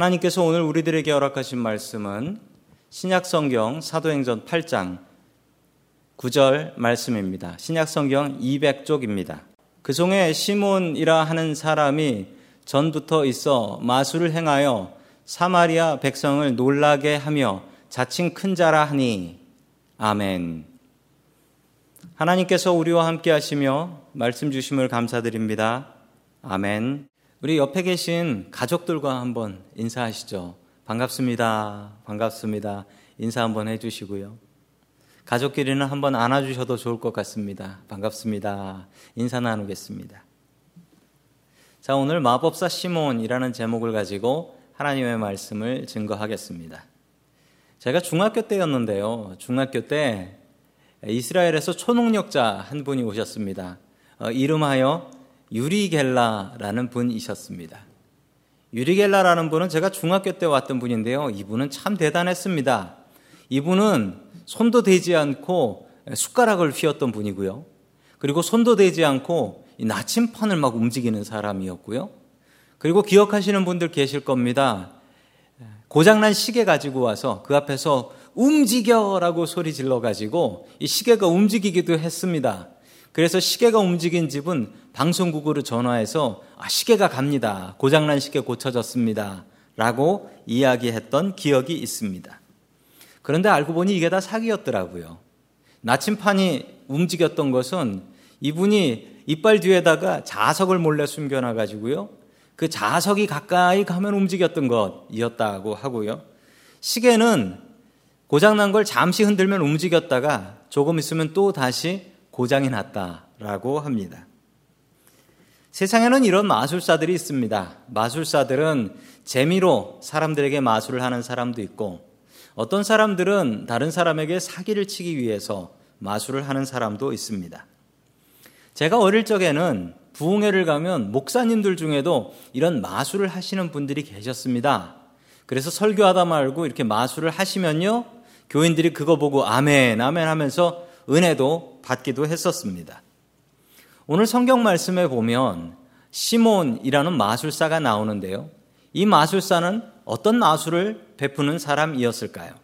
하나님께서 오늘 우리들에게 허락하신 말씀은 신약성경 사도행전 8장 9절 말씀입니다. 신약성경 200쪽입니다. 그 중에 시몬이라 하는 사람이 전부터 있어 마술을 행하여 사마리아 백성을 놀라게 하며 자칭 큰 자라 하니 아멘. 하나님께서 우리와 함께 하시며 말씀 주심을 감사드립니다. 아멘. 우리 옆에 계신 가족들과 한번 인사하시죠. 반갑습니다. 반갑습니다. 인사 한번 해주시고요. 가족끼리는 한번 안아주셔도 좋을 것 같습니다. 반갑습니다. 인사 나누겠습니다. 자, 오늘 마법사 시몬이라는 제목을 가지고 하나님의 말씀을 증거하겠습니다. 제가 중학교 때였는데요. 중학교 때 이스라엘에서 초능력자 한 분이 오셨습니다. 어, 이름하여 유리 겔라라는 분이셨습니다. 유리 겔라라는 분은 제가 중학교 때 왔던 분인데요. 이분은 참 대단했습니다. 이분은 손도 대지 않고 숟가락을 휘었던 분이고요. 그리고 손도 대지 않고 나침판을 막 움직이는 사람이었고요. 그리고 기억하시는 분들 계실 겁니다. 고장난 시계 가지고 와서 그 앞에서 움직여라고 소리 질러 가지고 이 시계가 움직이기도 했습니다. 그래서 시계가 움직인 집은 방송국으로 전화해서 아, 시계가 갑니다. 고장난 시계 고쳐졌습니다. 라고 이야기했던 기억이 있습니다. 그런데 알고 보니 이게 다 사기였더라고요. 나침판이 움직였던 것은 이분이 이빨 뒤에다가 자석을 몰래 숨겨놔 가지고요. 그 자석이 가까이 가면 움직였던 것이었다고 하고요. 시계는 고장난 걸 잠시 흔들면 움직였다가 조금 있으면 또 다시 고장이 났다라고 합니다. 세상에는 이런 마술사들이 있습니다. 마술사들은 재미로 사람들에게 마술을 하는 사람도 있고 어떤 사람들은 다른 사람에게 사기를 치기 위해서 마술을 하는 사람도 있습니다. 제가 어릴 적에는 부흥회를 가면 목사님들 중에도 이런 마술을 하시는 분들이 계셨습니다. 그래서 설교하다 말고 이렇게 마술을 하시면요. 교인들이 그거 보고 아멘, 아멘 하면서 은혜도 받기도 했었습니다. 오늘 성경 말씀에 보면 시몬이라는 마술사가 나오는데요. 이 마술사는 어떤 마술을 베푸는 사람이었을까요?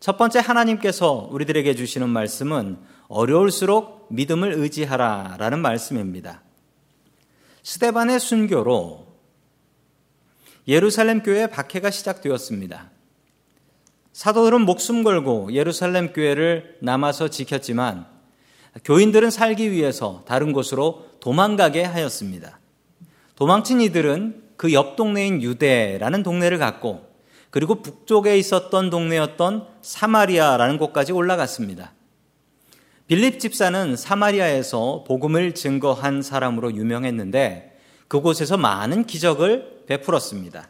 첫 번째 하나님께서 우리들에게 주시는 말씀은 어려울수록 믿음을 의지하라 라는 말씀입니다. 스테반의 순교로 예루살렘 교회 박해가 시작되었습니다. 사도들은 목숨 걸고 예루살렘 교회를 남아서 지켰지만 교인들은 살기 위해서 다른 곳으로 도망가게 하였습니다. 도망친 이들은 그 옆 동네인 유대라는 동네를 갔고 그리고 북쪽에 있었던 동네였던 사마리아라는 곳까지 올라갔습니다. 빌립 집사는 사마리아에서 복음을 증거한 사람으로 유명했는데 그곳에서 많은 기적을 베풀었습니다.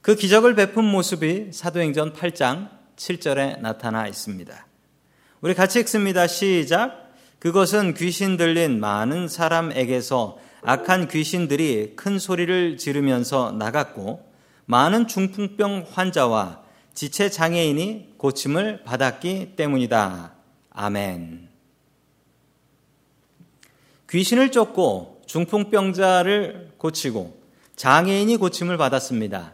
그 기적을 베푼 모습이 사도행전 8장 7절에 나타나 있습니다. 우리 같이 읽습니다. 시작. 그것은 귀신 들린 많은 사람에게서 악한 귀신들이 큰 소리를 지르면서 나갔고 많은 중풍병 환자와 지체 장애인이 고침을 받았기 때문이다. 아멘. 귀신을 쫓고 중풍병자를 고치고 장애인이 고침을 받았습니다.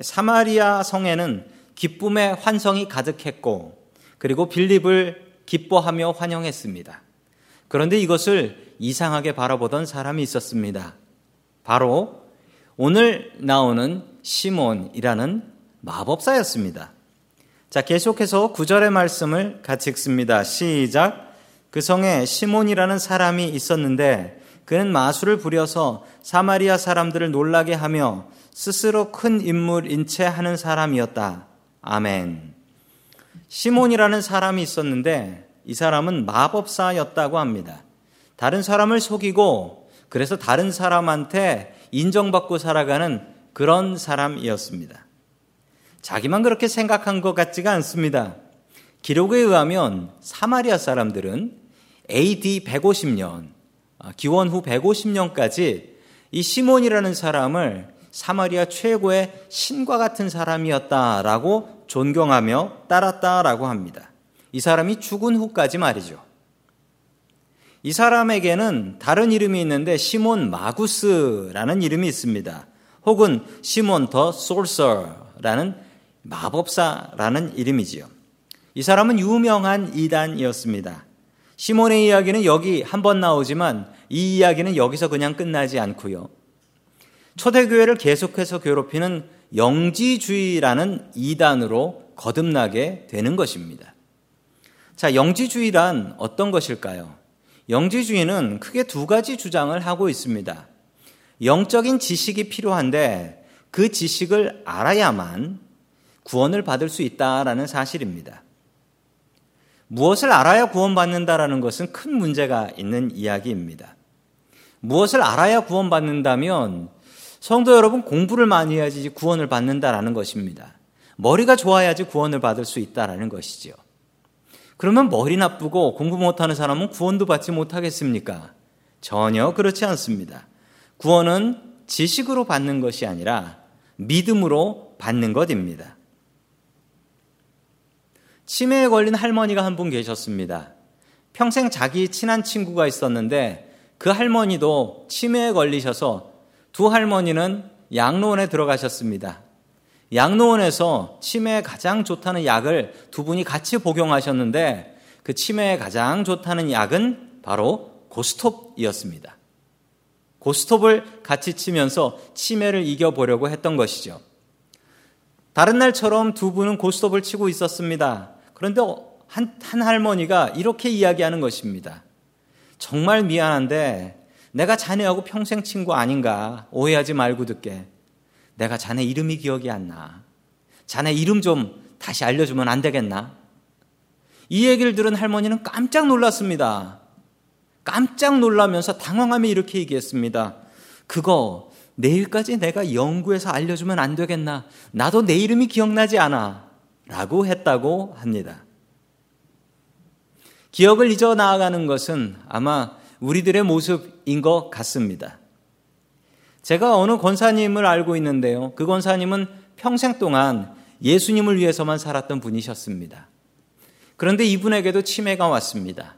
사마리아 성에는 기쁨의 환성이 가득했고 그리고 빌립을 기뻐하며 환영했습니다. 그런데 이것을 이상하게 바라보던 사람이 있었습니다. 바로 오늘 나오는 시몬이라는 마법사였습니다. 자, 계속해서 구절의 말씀을 같이 읽습니다. 시작. 그 성에 시몬이라는 사람이 있었는데 그는 마술을 부려서 사마리아 사람들을 놀라게 하며 스스로 큰 인물인 채 하는 사람이었다. 아멘. 시몬이라는 사람이 있었는데 이 사람은 마법사였다고 합니다. 다른 사람을 속이고 그래서 다른 사람한테 인정받고 살아가는 그런 사람이었습니다. 자기만 그렇게 생각한 것 같지가 않습니다. 기록에 의하면 사마리아 사람들은 AD 150년, 기원 후 150년까지 이 시몬이라는 사람을 사마리아 최고의 신과 같은 사람이었다라고 존경하며 따랐다라고 합니다. 이 사람이 죽은 후까지 말이죠. 이 사람에게는 다른 이름이 있는데 시몬 마구스라는 이름이 있습니다. 혹은 시몬 더 솔서라는 마법사라는 이름이지요. 이 사람은 유명한 이단이었습니다. 시몬의 이야기는 여기 한 번 나오지만 이 이야기는 여기서 그냥 끝나지 않고요. 초대교회를 계속해서 괴롭히는 영지주의라는 이단으로 거듭나게 되는 것입니다. 자, 영지주의란 어떤 것일까요? 영지주의는 크게 두 가지 주장을 하고 있습니다. 영적인 지식이 필요한데 그 지식을 알아야만 구원을 받을 수 있다라는 사실입니다. 무엇을 알아야 구원받는다라는 것은 큰 문제가 있는 이야기입니다. 무엇을 알아야 구원받는다면 성도 여러분 공부를 많이 해야지 구원을 받는다라는 것입니다. 머리가 좋아야지 구원을 받을 수 있다라는 것이지요. 그러면 머리 나쁘고 공부 못하는 사람은 구원도 받지 못하겠습니까? 전혀 그렇지 않습니다. 구원은 지식으로 받는 것이 아니라 믿음으로 받는 것입니다. 치매에 걸린 할머니가 한 분 계셨습니다. 평생 자기 친한 친구가 있었는데 그 할머니도 치매에 걸리셔서 두 할머니는 양로원에 들어가셨습니다. 양로원에서 치매에 가장 좋다는 약을 두 분이 같이 복용하셨는데 그 치매에 가장 좋다는 약은 바로 고스톱이었습니다. 고스톱을 같이 치면서 치매를 이겨보려고 했던 것이죠. 다른 날처럼 두 분은 고스톱을 치고 있었습니다. 그런데 한, 한 할머니가 이렇게 이야기하는 것입니다. 정말 미안한데 내가 자네하고 평생 친구 아닌가 오해하지 말고 듣게. 내가 자네 이름이 기억이 안 나. 자네 이름 좀 다시 알려주면 안 되겠나? 이 얘기를 들은 할머니는 깜짝 놀랐습니다. 깜짝 놀라면서 당황하며 이렇게 얘기했습니다. 그거 내일까지 내가 연구해서 알려주면 안 되겠나? 나도 내 이름이 기억나지 않아. 라고 했다고 합니다. 기억을 잊어 나아가는 것은 아마 우리들의 모습인 것 같습니다. 제가 어느 권사님을 알고 있는데요. 그 권사님은 평생 동안 예수님을 위해서만 살았던 분이셨습니다. 그런데 이분에게도 치매가 왔습니다.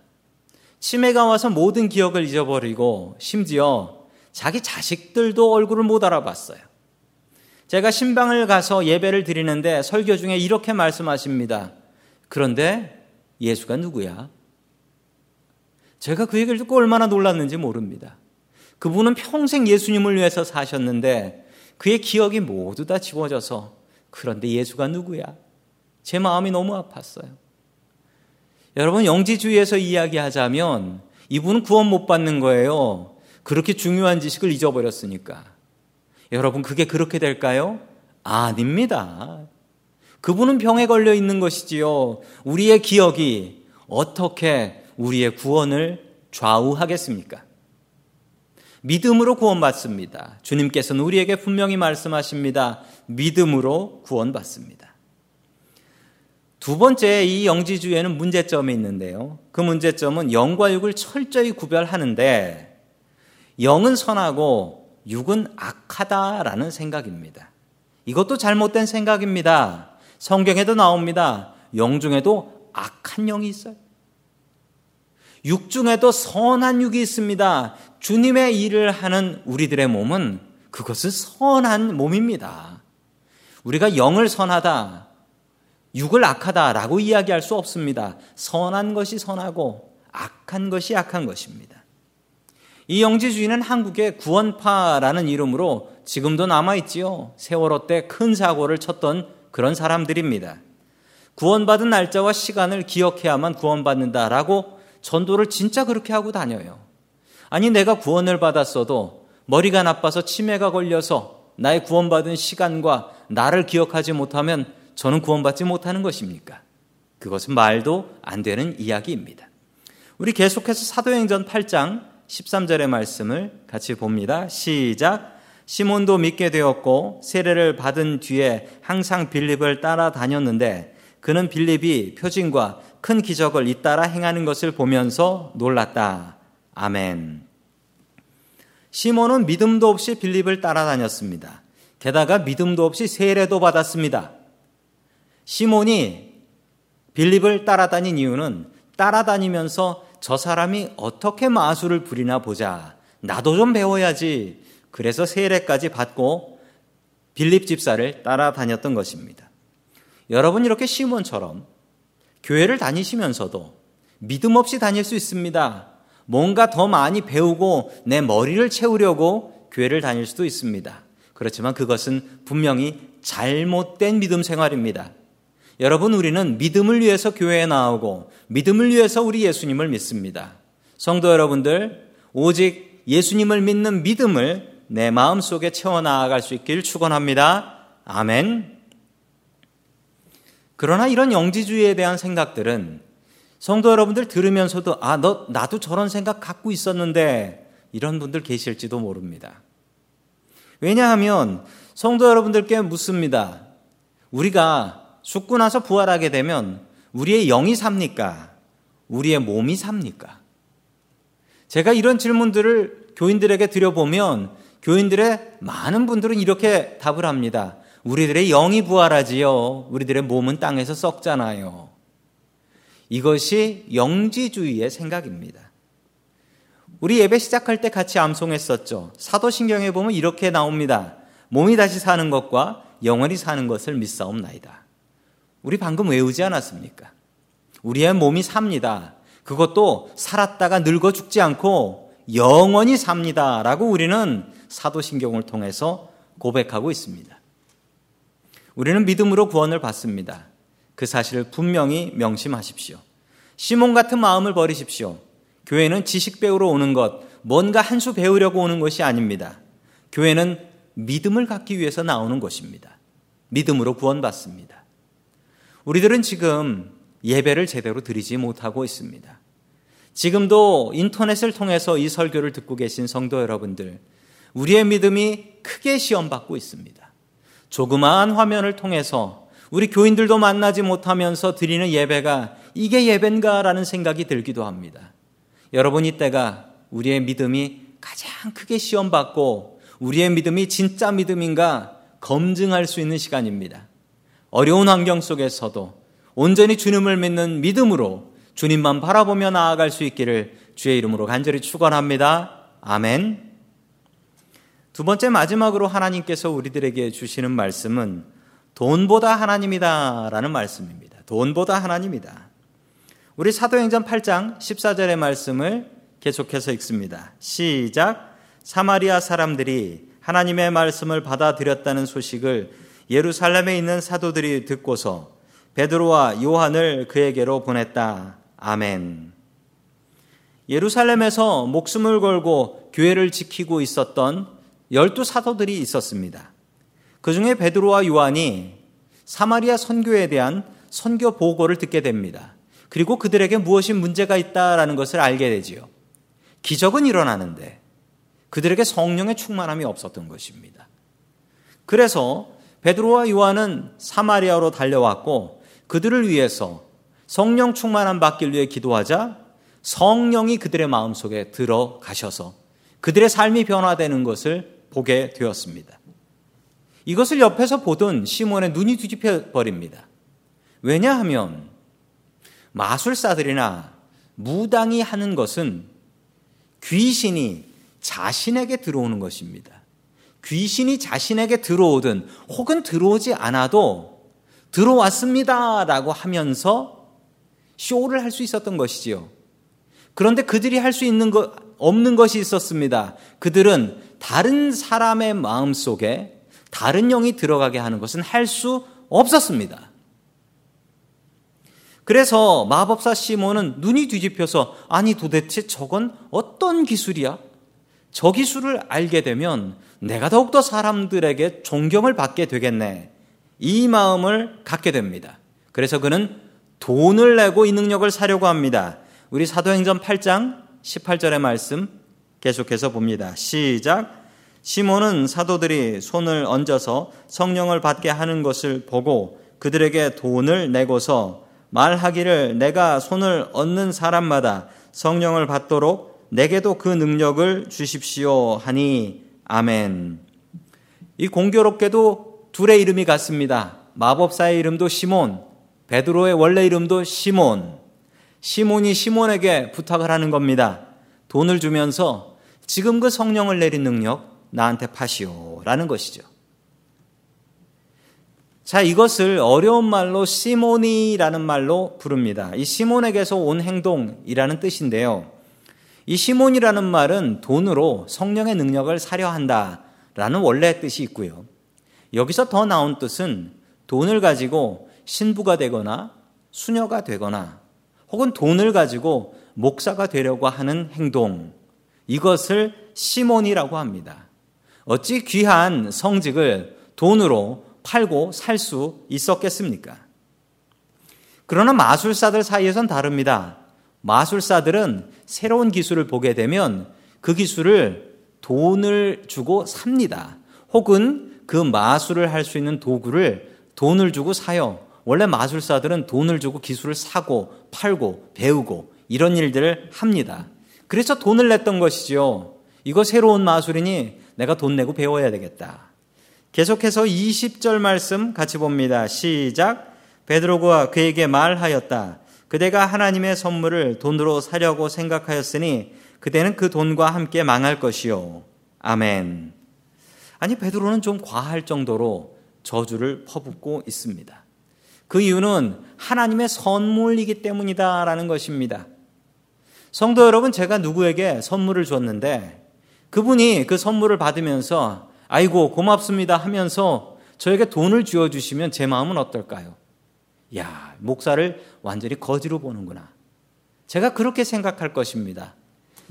치매가 와서 모든 기억을 잊어버리고 심지어 자기 자식들도 얼굴을 못 알아봤어요. 제가 신방을 가서 예배를 드리는데 설교 중에 이렇게 말씀하십니다. 그런데 예수가 누구야? 제가 그 얘기를 듣고 얼마나 놀랐는지 모릅니다. 그분은 평생 예수님을 위해서 사셨는데 그의 기억이 모두 다 지워져서 그런데 예수가 누구야? 제 마음이 너무 아팠어요. 여러분 영지주의에서 이야기하자면 이분은 구원 못 받는 거예요. 그렇게 중요한 지식을 잊어버렸으니까. 여러분, 그게 그렇게 될까요? 아닙니다. 그분은 병에 걸려 있는 것이지요. 우리의 기억이 어떻게 우리의 구원을 좌우하겠습니까? 믿음으로 구원받습니다. 주님께서는 우리에게 분명히 말씀하십니다. 믿음으로 구원받습니다. 두 번째 이 영지주의에는 문제점이 있는데요. 그 문제점은 영과 육을 철저히 구별하는데 영은 선하고 육은 악하다라는 생각입니다. 이것도 잘못된 생각입니다. 성경에도 나옵니다. 영 중에도 악한 영이 있어요. 육 중에도 선한 육이 있습니다. 주님의 일을 하는 우리들의 몸은 그것은 선한 몸입니다. 우리가 영을 선하다, 육을 악하다라고 이야기할 수 없습니다. 선한 것이 선하고 악한 것이 악한 것입니다. 이 영지주의는 한국의 구원파라는 이름으로 지금도 남아있지요. 세월호 때 큰 사고를 쳤던 그런 사람들입니다. 구원받은 날짜와 시간을 기억해야만 구원받는다라고 전도를 진짜 그렇게 하고 다녀요. 아니, 내가 구원을 받았어도 머리가 나빠서 치매가 걸려서 나의 구원받은 시간과 나를 기억하지 못하면 저는 구원받지 못하는 것입니까? 그것은 말도 안 되는 이야기입니다. 우리 계속해서 사도행전 8장 13절의 말씀을 같이 봅니다. 시작. 시몬도 믿게 되었고 세례를 받은 뒤에 항상 빌립을 따라다녔는데 그는 빌립이 표징과 큰 기적을 잇따라 행하는 것을 보면서 놀랐다. 아멘. 시몬은 믿음도 없이 빌립을 따라다녔습니다. 게다가 믿음도 없이 세례도 받았습니다. 시몬이 빌립을 따라다닌 이유는 따라다니면서 저 사람이 어떻게 마술을 부리나 보자. 나도 좀 배워야지. 그래서 세례까지 받고 빌립 집사를 따라다녔던 것입니다. 여러분 이렇게 시몬처럼 교회를 다니시면서도 믿음 없이 다닐 수 있습니다. 뭔가 더 많이 배우고 내 머리를 채우려고 교회를 다닐 수도 있습니다. 그렇지만 그것은 분명히 잘못된 믿음 생활입니다. 여러분, 우리는 믿음을 위해서 교회에 나오고 믿음을 위해서 우리 예수님을 믿습니다. 성도 여러분들, 오직 예수님을 믿는 믿음을 내 마음 속에 채워 나아갈 수 있길 축원합니다. 아멘. 그러나 이런 영지주의에 대한 생각들은 성도 여러분들 들으면서도 아, 너 나도 저런 생각 갖고 있었는데 이런 분들 계실지도 모릅니다. 왜냐하면 성도 여러분들께 묻습니다. 우리가 죽고 나서 부활하게 되면 우리의 영이 삽니까? 우리의 몸이 삽니까? 제가 이런 질문들을 교인들에게 드려보면 교인들의 많은 분들은 이렇게 답을 합니다. 우리들의 영이 부활하지요. 우리들의 몸은 땅에서 썩잖아요. 이것이 영지주의의 생각입니다. 우리 예배 시작할 때 같이 암송했었죠. 사도신경에 보면 이렇게 나옵니다. 몸이 다시 사는 것과 영원히 사는 것을 믿사옵나이다. 우리 방금 외우지 않았습니까? 우리의 몸이 삽니다. 그것도 살았다가 늙어 죽지 않고 영원히 삽니다. 라고 우리는 사도신경을 통해서 고백하고 있습니다. 우리는 믿음으로 구원을 받습니다. 그 사실을 분명히 명심하십시오. 시몬 같은 마음을 버리십시오. 교회는 지식 배우러 오는 것, 뭔가 한 수 배우려고 오는 것이 아닙니다. 교회는 믿음을 갖기 위해서 나오는 것입니다. 믿음으로 구원받습니다. 우리들은 지금 예배를 제대로 드리지 못하고 있습니다. 지금도 인터넷을 통해서 이 설교를 듣고 계신 성도 여러분들, 우리의 믿음이 크게 시험받고 있습니다. 조그마한 화면을 통해서 우리 교인들도 만나지 못하면서 드리는 예배가 이게 예배인가라는 생각이 들기도 합니다. 여러분 이때가 우리의 믿음이 가장 크게 시험받고 우리의 믿음이 진짜 믿음인가 검증할 수 있는 시간입니다. 어려운 환경 속에서도 온전히 주님을 믿는 믿음으로 주님만 바라보며 나아갈 수 있기를 주의 이름으로 간절히 축원합니다. 아멘. 두 번째 마지막으로 하나님께서 우리들에게 주시는 말씀은 돈보다 하나님이다라는 말씀입니다. 돈보다 하나님이다. 우리 사도행전 8장 14절의 말씀을 계속해서 읽습니다. 시작. 사마리아 사람들이 하나님의 말씀을 받아들였다는 소식을 예루살렘에 있는 사도들이 듣고서 베드로와 요한을 그에게로 보냈다. 아멘. 예루살렘에서 목숨을 걸고 교회를 지키고 있었던 열두 사도들이 있었습니다. 그 중에 베드로와 요한이 사마리아 선교에 대한 선교 보고를 듣게 됩니다. 그리고 그들에게 무엇이 문제가 있다라는 것을 알게 되지요. 기적은 일어나는데 그들에게 성령의 충만함이 없었던 것입니다. 그래서 베드로와 요한은 사마리아로 달려왔고 그들을 위해서 성령 충만함 받길 위해 기도하자 성령이 그들의 마음속에 들어가셔서 그들의 삶이 변화되는 것을 보게 되었습니다. 이것을 옆에서 보던 시몬의 눈이 뒤집혀 버립니다. 왜냐하면 마술사들이나 무당이 하는 것은 귀신이 자신에게 들어오는 것입니다. 귀신이 자신에게 들어오든 혹은 들어오지 않아도 들어왔습니다. 라고 하면서 쇼를 할 수 있었던 것이지요. 그런데 그들이 할 수 있는 것, 없는 것이 있었습니다. 그들은 다른 사람의 마음 속에 다른 영이 들어가게 하는 것은 할 수 없었습니다. 그래서 마법사 시몬은 눈이 뒤집혀서 아니 도대체 저건 어떤 기술이야? 저 기술을 알게 되면 내가 더욱더 사람들에게 존경을 받게 되겠네. 이 마음을 갖게 됩니다. 그래서 그는 돈을 내고 이 능력을 사려고 합니다. 우리 사도행전 8장 18절의 말씀 계속해서 봅니다. 시작. 시몬은 사도들이 손을 얹어서 성령을 받게 하는 것을 보고 그들에게 돈을 내고서 말하기를 내가 손을 얻는 사람마다 성령을 받도록 내게도 그 능력을 주십시오 하니 아멘. 이 공교롭게도 둘의 이름이 같습니다. 마법사의 이름도 시몬, 베드로의 원래 이름도 시몬. 시몬이 시몬에게 부탁을 하는 겁니다. 돈을 주면서 지금 그 성령을 내린 능력 나한테 파시오라는 것이죠. 자, 이것을 어려운 말로 시모니라는 말로 부릅니다. 이 시몬에게서 온 행동이라는 뜻인데요. 이 시몬이라는 말은 돈으로 성령의 능력을 사려 한다라는 원래 뜻이 있고요. 여기서 더 나온 뜻은 돈을 가지고 신부가 되거나 수녀가 되거나 혹은 돈을 가지고 목사가 되려고 하는 행동. 이것을 시몬이라고 합니다. 어찌 귀한 성직을 돈으로 팔고 살 수 있었겠습니까? 그러나 마술사들 사이에선 다릅니다. 마술사들은 새로운 기술을 보게 되면 그 기술을 돈을 주고 삽니다. 혹은 그 마술을 할 수 있는 도구를 돈을 주고 사요. 원래 마술사들은 돈을 주고 기술을 사고 팔고 배우고 이런 일들을 합니다. 그래서 돈을 냈던 것이죠. 이거 새로운 마술이니 내가 돈 내고 배워야 되겠다. 계속해서 20절 말씀 같이 봅니다. 시작. 베드로가 그에게 말하였다. 그대가 하나님의 선물을 돈으로 사려고 생각하였으니 그대는 그 돈과 함께 망할 것이요. 아멘. 아니 베드로는 좀 과할 정도로 저주를 퍼붓고 있습니다. 그 이유는 하나님의 선물이기 때문이다라는 것입니다. 성도 여러분, 제가 누구에게 선물을 줬는데 그분이 그 선물을 받으면서 아이고 고맙습니다 하면서 저에게 돈을 쥐어 주시면 제 마음은 어떨까요? 야, 목사를 완전히 거지로 보는구나. 제가 그렇게 생각할 것입니다.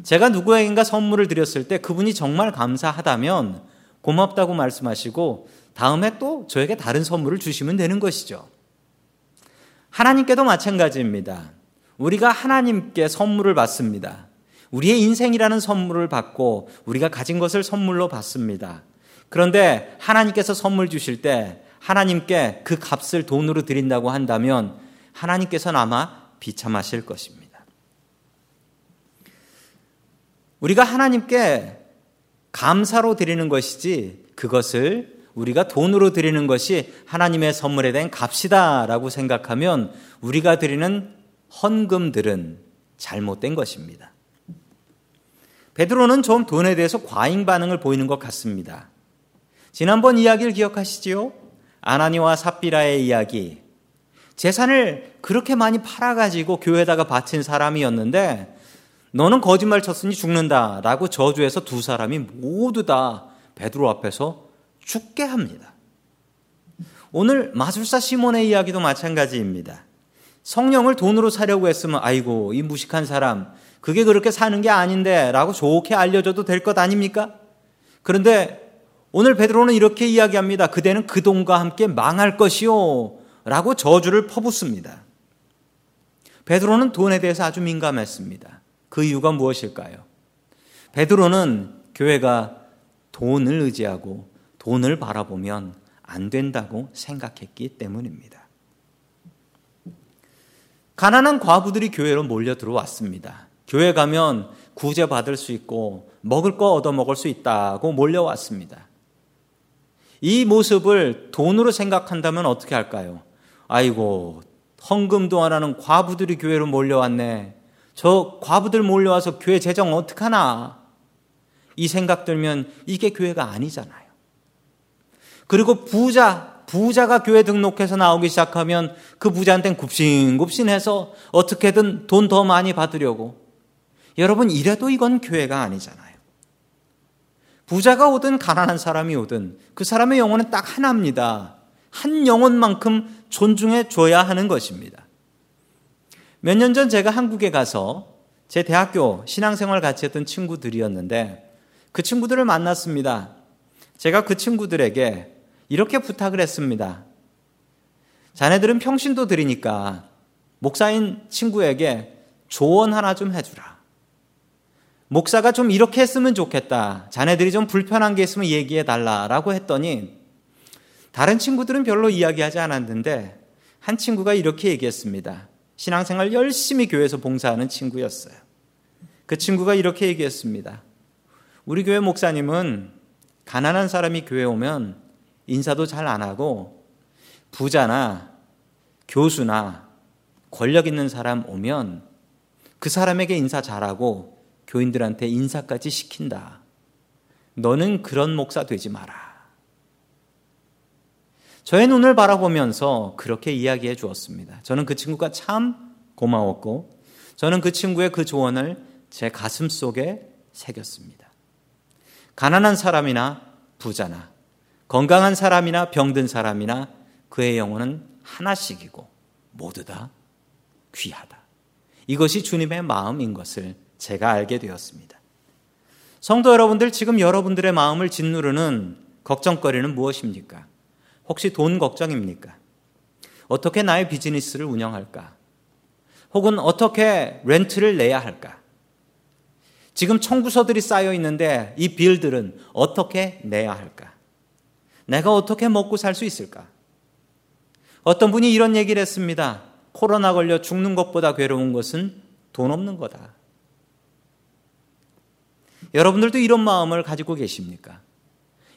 제가 누구에게인가 선물을 드렸을 때 그분이 정말 감사하다면 고맙다고 말씀하시고 다음에 또 저에게 다른 선물을 주시면 되는 것이죠. 하나님께도 마찬가지입니다. 우리가 하나님께 선물을 받습니다. 우리의 인생이라는 선물을 받고 우리가 가진 것을 선물로 받습니다. 그런데 하나님께서 선물 주실 때 하나님께 그 값을 돈으로 드린다고 한다면 하나님께서는 아마 비참하실 것입니다. 우리가 하나님께 감사로 드리는 것이지 그것을 우리가 돈으로 드리는 것이 하나님의 선물에 대한 값이다라고 생각하면 우리가 드리는 헌금들은 잘못된 것입니다. 베드로는 좀 돈에 대해서 과잉 반응을 보이는 것 같습니다. 지난번 이야기를 기억하시지요? 아나니와 삽비라의 이야기. 재산을 그렇게 많이 팔아가지고 교회에다가 바친 사람이었는데 너는 거짓말 쳤으니 죽는다 라고 저주해서 두 사람이 모두 다 베드로 앞에서 죽게 합니다. 오늘 마술사 시몬의 이야기도 마찬가지입니다. 성령을 돈으로 사려고 했으면 아이고 이 무식한 사람 그게 그렇게 사는 게 아닌데 라고 좋게 알려줘도 될 것 아닙니까? 그런데 오늘 베드로는 이렇게 이야기합니다. 그대는 그 돈과 함께 망할 것이요. 라고 저주를 퍼붓습니다. 베드로는 돈에 대해서 아주 민감했습니다. 그 이유가 무엇일까요? 베드로는 교회가 돈을 의지하고 돈을 바라보면 안 된다고 생각했기 때문입니다. 가난한 과부들이 교회로 몰려 들어왔습니다. 교회 가면 구제 받을 수 있고 먹을 거 얻어 먹을 수 있다고 몰려왔습니다. 이 모습을 돈으로 생각한다면 어떻게 할까요? 아이고, 헌금도 안 하는 과부들이 교회로 몰려왔네. 저 과부들 몰려와서 교회 재정 어떡하나? 이 생각 들면 이게 교회가 아니잖아요. 그리고 부자, 부자가 교회 등록해서 나오기 시작하면 그 부자한테는 굽신굽신해서 어떻게든 돈 더 많이 받으려고. 여러분, 이래도 이건 교회가 아니잖아요. 부자가 오든 가난한 사람이 오든 그 사람의 영혼은 딱 하나입니다. 한 영혼만큼 존중해 줘야 하는 것입니다. 몇 년 전 제가 한국에 가서 제 대학교 신앙생활 같이 했던 친구들이었는데 그 친구들을 만났습니다. 제가 그 친구들에게 이렇게 부탁을 했습니다. 자네들은 평신도 드리니까 목사인 친구에게 조언 하나 좀 해주라. 목사가 좀 이렇게 했으면 좋겠다. 자네들이 좀 불편한 게 있으면 얘기해 달라라고 했더니 다른 친구들은 별로 이야기하지 않았는데 한 친구가 이렇게 얘기했습니다. 신앙생활 열심히 교회에서 봉사하는 친구였어요. 그 친구가 이렇게 얘기했습니다. 우리 교회 목사님은 가난한 사람이 교회 오면 인사도 잘 안 하고 부자나 교수나 권력 있는 사람 오면 그 사람에게 인사 잘하고 교인들한테 인사까지 시킨다. 너는 그런 목사 되지 마라. 저의 눈을 바라보면서 그렇게 이야기해 주었습니다. 저는 그 친구가 참 고마웠고 저는 그 친구의 그 조언을 제 가슴 속에 새겼습니다. 가난한 사람이나 부자나 건강한 사람이나 병든 사람이나 그의 영혼은 하나씩이고 모두 다 귀하다. 이것이 주님의 마음인 것을 제가 알게 되었습니다. 성도 여러분들, 지금 여러분들의 마음을 짓누르는 걱정거리는 무엇입니까? 혹시 돈 걱정입니까? 어떻게 나의 비즈니스를 운영할까? 혹은 어떻게 렌트를 내야 할까? 지금 청구서들이 쌓여 있는데 이 빌들은 어떻게 내야 할까? 내가 어떻게 먹고 살 수 있을까? 어떤 분이 이런 얘기를 했습니다. 코로나 걸려 죽는 것보다 괴로운 것은 돈 없는 거다. 여러분들도 이런 마음을 가지고 계십니까?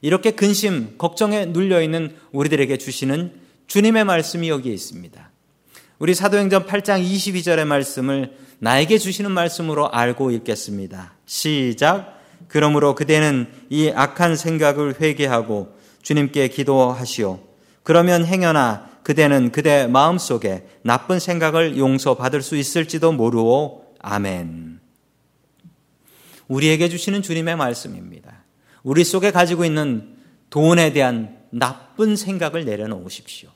이렇게 근심, 걱정에 눌려 있는 우리들에게 주시는 주님의 말씀이 여기에 있습니다. 우리 사도행전 8장 22절의 말씀을 나에게 주시는 말씀으로 알고 읽겠습니다. 시작. 그러므로 그대는 이 악한 생각을 회개하고 주님께 기도하시오. 그러면 행여나 그대는 그대 마음속에 나쁜 생각을 용서받을 수 있을지도 모르오. 아멘. 우리에게 주시는 주님의 말씀입니다. 우리 속에 가지고 있는 돈에 대한 나쁜 생각을 내려놓으십시오.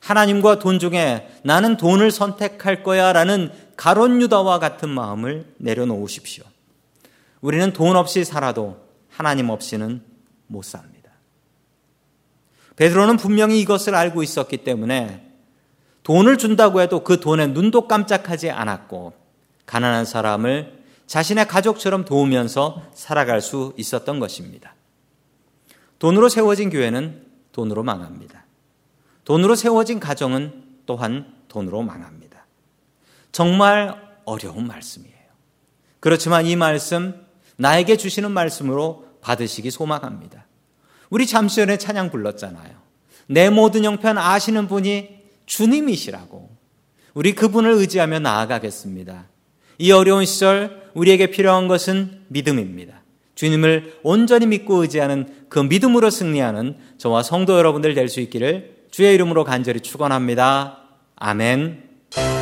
하나님과 돈 중에 나는 돈을 선택할 거야 라는 가론 유다와 같은 마음을 내려놓으십시오. 우리는 돈 없이 살아도 하나님 없이는 못 삽니다. 베드로는 분명히 이것을 알고 있었기 때문에 돈을 준다고 해도 그 돈에 눈도 깜짝하지 않았고 가난한 사람을 자신의 가족처럼 도우면서 살아갈 수 있었던 것입니다. 돈으로 세워진 교회는 돈으로 망합니다. 돈으로 세워진 가정은 또한 돈으로 망합니다. 정말 어려운 말씀이에요. 그렇지만 이 말씀 나에게 주시는 말씀으로 받으시기 소망합니다. 우리 잠시 전에 찬양 불렀잖아요. 내 모든 형편 아시는 분이 주님이시라고. 우리 그분을 의지하며 나아가겠습니다. 이 어려운 시절 우리에게 필요한 것은 믿음입니다. 주님을 온전히 믿고 의지하는 그 믿음으로 승리하는 저와 성도 여러분들 될 수 있기를 주의 이름으로 간절히 축원합니다. 아멘.